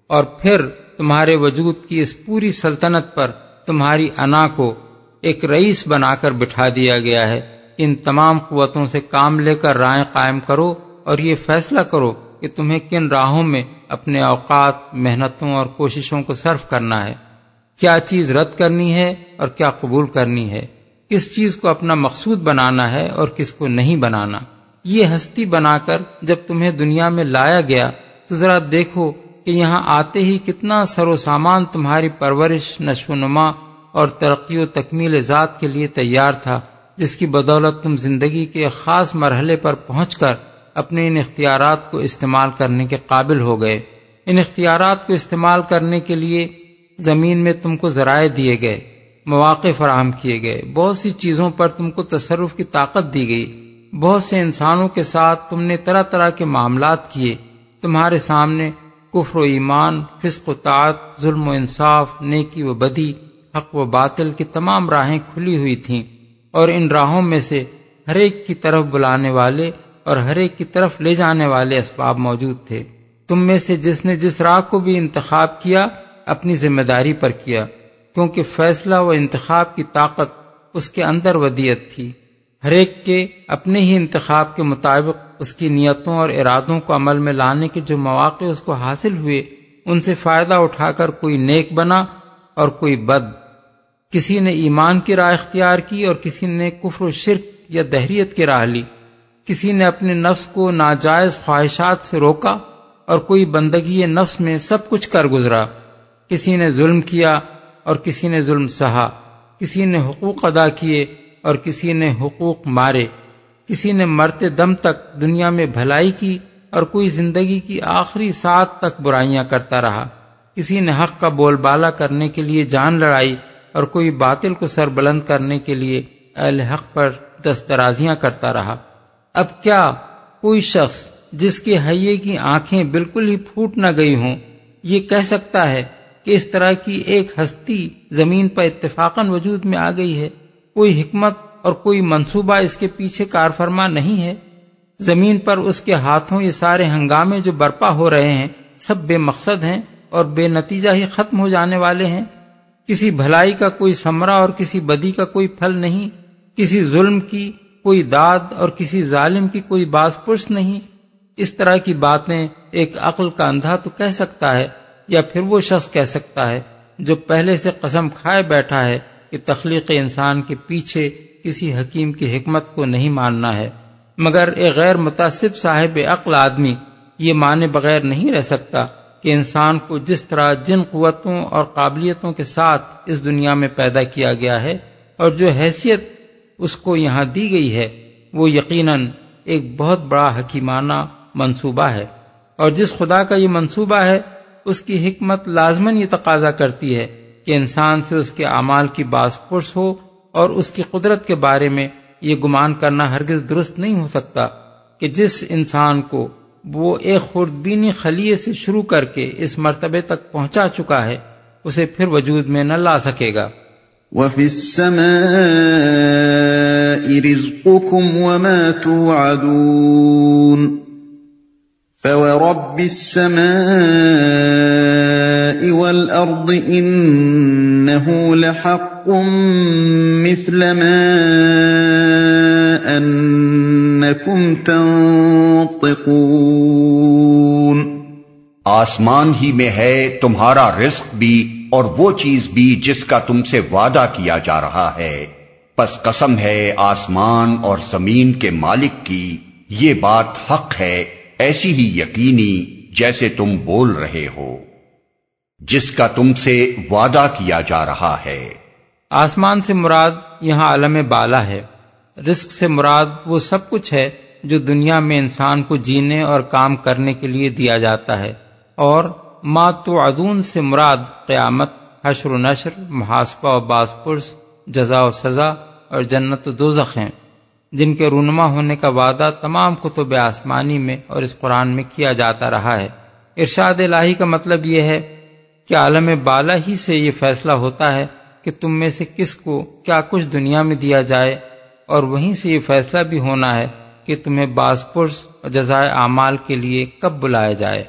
اور پھر تمہارے وجود کی اس پوری سلطنت پر تمہاری انا کو ایک رئیس بنا کر بٹھا دیا گیا ہے۔ ان تمام قوتوں سے کام لے کر رائے قائم کرو اور یہ فیصلہ کرو کہ تمہیں کن راہوں میں اپنے اوقات، محنتوں اور کوششوں کو صرف کرنا ہے۔ کیا چیز رد کرنی ہے اور کیا قبول کرنی ہے؟ کس چیز کو اپنا مقصود بنانا ہے اور کس کو نہیں بنانا؟ یہ ہستی بنا کر جب تمہیں دنیا میں لایا گیا تو ذرا دیکھو کہ یہاں آتے ہی کتنا سر و سامان تمہاری پرورش، نشو و نما اور ترقی و تکمیل ذات کے لیے تیار تھا، جس کی بدولت تم زندگی کے خاص مرحلے پر پہنچ کر اپنے ان اختیارات کو استعمال کرنے کے قابل ہو گئے۔ ان اختیارات کو استعمال کرنے کے لیے زمین میں تم کو ذرائع دیے گئے، مواقع فراہم کیے گئے۔ بہت سی چیزوں پر تم کو تصرف کی طاقت دی گئی۔ بہت سے انسانوں کے ساتھ تم نے طرح طرح کے معاملات کیے۔ تمہارے سامنے کفر و ایمان، فسق و تعت ظلم و انصاف، نیکی و بدی، حق و باطل کی تمام راہیں کھلی ہوئی تھیں اور ان راہوں میں سے ہر ایک کی طرف بلانے والے اور ہر ایک کی طرف لے جانے والے اسباب موجود تھے۔ تم میں سے جس نے جس راہ کو بھی انتخاب کیا، اپنی ذمہ داری پر کیا، کیونکہ فیصلہ و انتخاب کی طاقت اس کے اندر ودیت تھی۔ ہر ایک کے اپنے ہی انتخاب کے مطابق اس کی نیتوں اور ارادوں کو عمل میں لانے کے جو مواقع اس کو حاصل ہوئے، ان سے فائدہ اٹھا کر کوئی نیک بنا اور کوئی بد۔ کسی نے ایمان کی راہ اختیار کی اور کسی نے کفر و شرک یا دہریت کی راہ لی۔ کسی نے اپنے نفس کو ناجائز خواہشات سے روکا اور کوئی بندگی نفس میں سب کچھ کر گزرا۔ کسی نے ظلم کیا اور کسی نے ظلم سہا۔ کسی نے حقوق ادا کیے اور کسی نے حقوق مارے۔ کسی نے مرتے دم تک دنیا میں بھلائی کی اور کوئی زندگی کی آخری ساتھ تک برائیاں کرتا رہا۔ کسی نے حق کا بول بالا کرنے کے لیے جان لڑائی اور کوئی باطل کو سر بلند کرنے کے لیے اہل حق پر دسترازیاں کرتا رہا۔ اب کیا کوئی شخص جس کے حیے کی آنکھیں بالکل ہی پھوٹ نہ گئی ہوں، یہ کہہ سکتا ہے کہ اس طرح کی ایک ہستی زمین پر اتفاقاً وجود میں آ گئی ہے۔ کوئی حکمت اور کوئی منصوبہ اس کے پیچھے کار فرما نہیں ہے۔ زمین پر اس کے ہاتھوں یہ سارے ہنگامے جو برپا ہو رہے ہیں، سب بے مقصد ہیں اور بے نتیجہ ہی ختم ہو جانے والے ہیں۔ کسی بھلائی کا کوئی سمرہ اور کسی بدی کا کوئی پھل نہیں، کسی ظلم کی کوئی داد اور کسی ظالم کی کوئی باز پرس نہیں۔ اس طرح کی باتیں ایک عقل کا اندھا تو کہہ سکتا ہے یا پھر وہ شخص کہہ سکتا ہے جو پہلے سے قسم کھائے بیٹھا ہے کہ تخلیق انسان کے پیچھے کسی حکیم کی حکمت کو نہیں ماننا ہے۔ مگر ایک غیر متاثب صاحب عقل آدمی، یہ مانے بغیر نہیں رہ سکتا کہ انسان کو جس طرح جن قوتوں اور قابلیتوں کے ساتھ اس دنیا میں پیدا کیا گیا ہے اور جو حیثیت اس کو یہاں دی گئی ہے، وہ یقیناً ایک بہت بڑا حکیمانہ منصوبہ ہے۔ اور جس خدا کا یہ منصوبہ ہے، اس کی حکمت لازمن یہ تقاضا کرتی ہے کہ انسان سے اس کے اعمال کی باز پرس ہو اور اس کی قدرت کے بارے میں یہ گمان کرنا ہرگز درست نہیں ہو سکتا کہ جس انسان کو وہ ایک خوردبینی خلیے سے شروع کر کے اس مرتبے تک پہنچا چکا ہے، اسے پھر وجود میں نہ لا سکے گا۔ وَفِي السَّمَاءِ رِزْقُكُمْ وَمَا تُوعَدُونَ فَوَرَبِّ السَّمَاءِ وَالْأَرْضِ إِنَّهُ لَحَقٌّ مِثْلَ مَا أَنَّكُمْ تَنطِقُونَ آسمان ہی میں ہے تمہارا رزق بھی اور وہ چیز بھی جس کا تم سے وعدہ کیا جا رہا ہے۔ پس قسم ہے آسمان اور زمین کے مالک کی۔ یہ بات حق ہے، ایسی ہی یقینی جیسے تم بول رہے ہو۔ جس کا تم سے وعدہ کیا جا رہا ہے۔ آسمان سے مراد یہاں عالم بالا ہے۔ رزق سے مراد وہ سب کچھ ہے جو دنیا میں انسان کو جینے اور کام کرنے کے لیے دیا جاتا ہے۔ اور ماتو ادون سے مراد قیامت، حشر و نشر، محاسبہ و باز پرس، جزا و سزا اور جنت و دوزخ ہیں۔ جن کے رونما ہونے کا وعدہ تمام کتب آسمانی میں اور اس قرآن میں کیا جاتا رہا ہے۔ ارشاد الہی کا مطلب یہ ہے کہ عالم بالا ہی سے یہ فیصلہ ہوتا ہے کہ تم میں سے کس کو کیا کچھ دنیا میں دیا جائے؟ اور وہیں سے یہ فیصلہ بھی ہونا ہے کہ تمہیں باسپرس اور جزائے اعمال کے لیے کب بلایا جائے؟